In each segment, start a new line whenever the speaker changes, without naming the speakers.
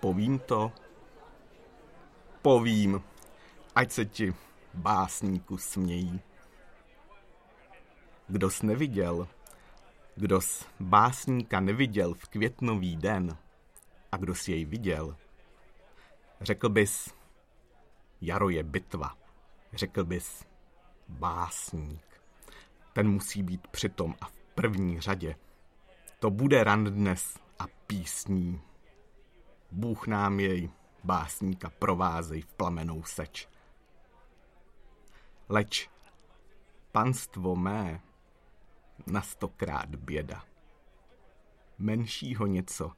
Povím to? Povím, ať se ti básníku smějí. Kdo's neviděl, kdo's básníka neviděl v květnový den a kdo's jej viděl, řekl bys, jaro je bitva, řekl bys, básník. Ten musí být přitom a v první řadě. To bude ran dnes a písní. Bůh nám jej, básníka, provázej v plamenou seč. Leč panstvo mé na stokrát běda. Menšího něco,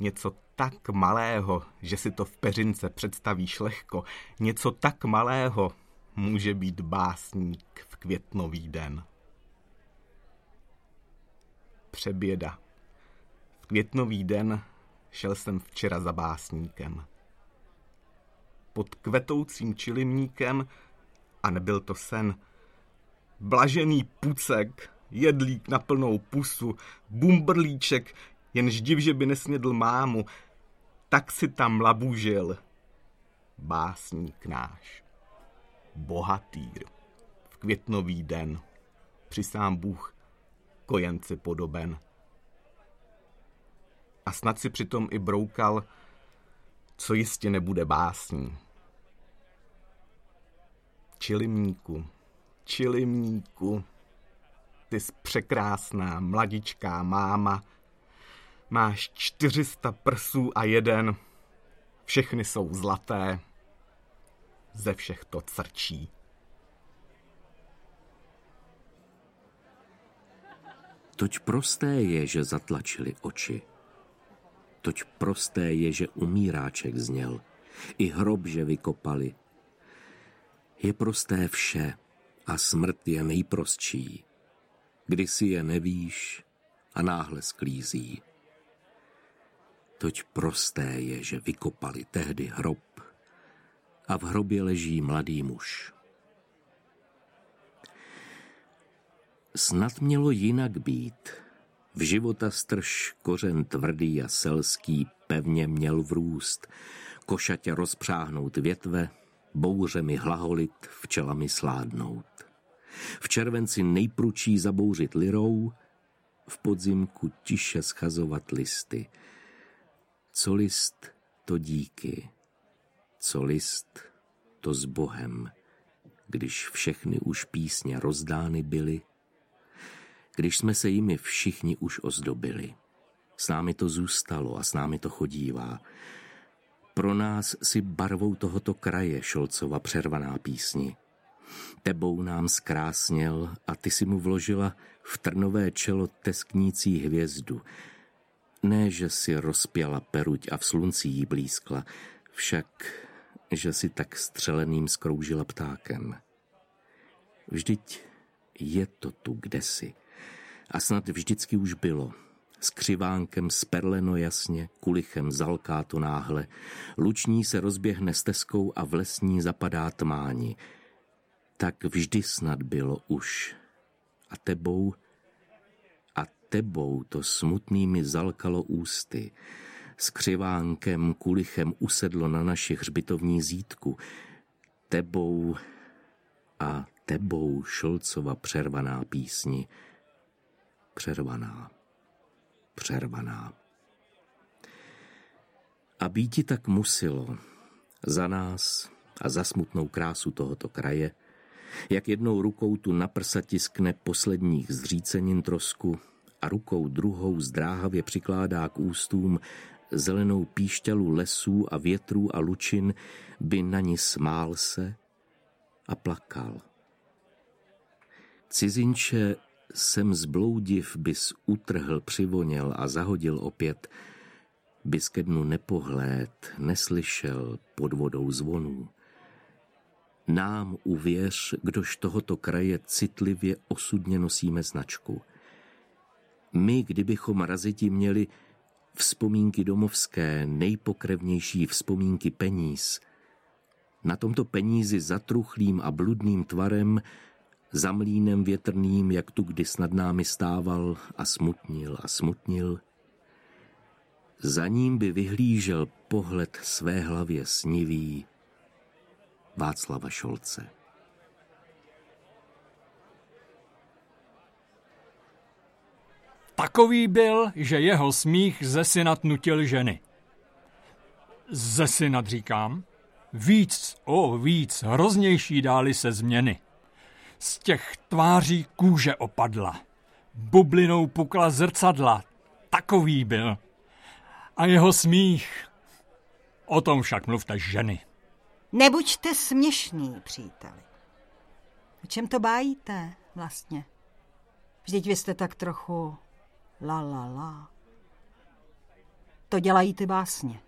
něco tak malého, že si to v peřince představíš lehko, něco tak malého může být básník v květnový den. Přeběda. V květnový den šel jsem včera za básníkem. Pod kvetoucím čilimníkem, a nebyl to sen, blažený pucek, jedlík na plnou pusu, bumbrlíček, jenž div, že by nesnědl mámu, tak si tam labužil básník náš. Bohatýr v květnový den, při sám Bůh kojenci podoben. A snad si přitom i broukal, co jistě nebude básní. Čilimníku, čilimníku, ty jsi překrásná mladičká máma, máš 400 prsů a jeden, všechny jsou zlaté, ze všech to crčí.
Toť prosté je, že zatlačili oči. Toť prosté je, že umíráček zněl. I hrob, že vykopali. Je prosté vše a smrt je nejprostší. Kdy si je nevíš a náhle sklízí. Toť prosté je, že vykopali tehdy hrob a v hrobě leží mladý muž. Snad mělo jinak být. V života strž kořen tvrdý a selský pevně měl vrůst, košatě rozpřáhnout větve, bouřemi hlaholit, včelami sládnout. V červenci nejpručí zabouřit lirou, v podzimku tiše schazovat listy. Co list, to díky. Co list, to s Bohem. Když všechny už písně rozdány byly, když jsme se jimi všichni už ozdobili. S námi to zůstalo a s námi to chodívá. Pro nás si barvou tohoto kraje Šolcova přervaná písni. Tebou nám zkrásněl a ty si mu vložila v trnové čelo tesknící hvězdu. Ne, že si rozpěla peruť a v slunci jí blízkla, však, že si tak střeleným skroužila ptákem. Vždyť je to tu kdesi. A snad vždycky už bylo. S křivánkem sperleno jasně, kulichem zalká to náhle. Luční se rozběhne stezkou a v lesní zapadá tmáni. Tak vždy snad bylo už. A tebou, a tebou to smutnými zalkalo ústy. S křivánkem, kulichem usedlo na naši hřbitovní zítku. Tebou a tebou Šolcova přervaná písni přervaná, přervaná. A býti tak musilo za nás a za smutnou krásu tohoto kraje, jak jednou rukou tu na prsa tiskne posledních zřícenin trosku a rukou druhou zdráhavě přikládá k ústům zelenou píšťalu lesů a větrů a lučin, by na ní smál se a plakal. Cizinče sem zbloudiv bys utrhl, přivoněl a zahodil opět, bys ke dnu nepohled, neslyšel pod vodou zvonů. Nám uvěř, kdož tohoto kraje citlivě osudně nosíme značku. My, kdybychom raziti měli vzpomínky domovské, nejpokrevnější vzpomínky peníz, na tomto penízi zatruchlým a bludným tvarem za mlínem větrným, jak tu kdy snad námi stával a smutnil a smutnil. Za ním by vyhlížel pohled své hlavě snivý Václava Šolce.
Takový byl, že jeho smích zesinat nutil ženy. Zesinat říkám, víc, o víc, hroznější dály se změny. Z těch tváří kůže opadla, bublinou pukla zrcadla, takový byl. A jeho smích, o tom však mluvte ženy.
Nebuďte směšný, příteli. O čem to bájíte vlastně? Vždyť vy jste tak trochu la la la. To dělají ty básně.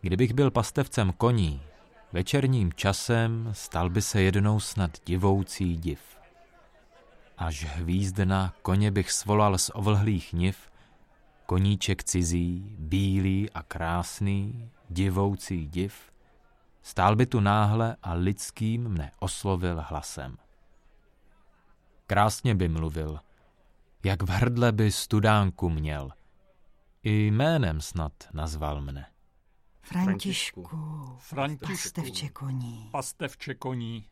Kdybych byl pastevcem koní, večerním časem stal by se jednou snad divoucí div. Až hvízdna koně bych svolal z ovlhlých niv, koníček cizí, bílý a krásný, divoucí div, stál by tu náhle a lidským mne oslovil hlasem. Krásně by mluvil, jak v hrdle by studánku měl, i jménem snad nazval mne.
Františku,
Františku,
pastevče koní,
pastevče koní,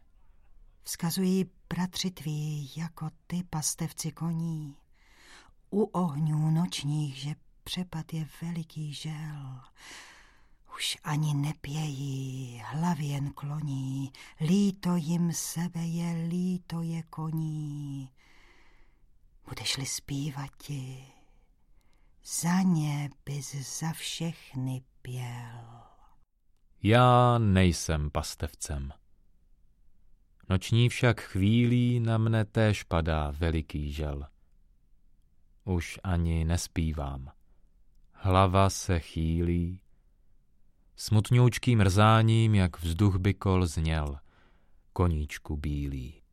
vzkazují bratři tví jako ty pastevci koní. U ohňů nočních, že přepad je veliký žel. Už ani nepějí, hlavy jen kloní, líto jim sebe je, líto je koní. Budeš-li zpívati, za ně bys za všechny pěl.
Já nejsem pastevcem. Noční však chvílí na mne též padá veliký žel. Už ani nespívám. Hlava se chýlí, smutňoučkým mrzáním, jak vzduch by kol zněl, koníčku bílý.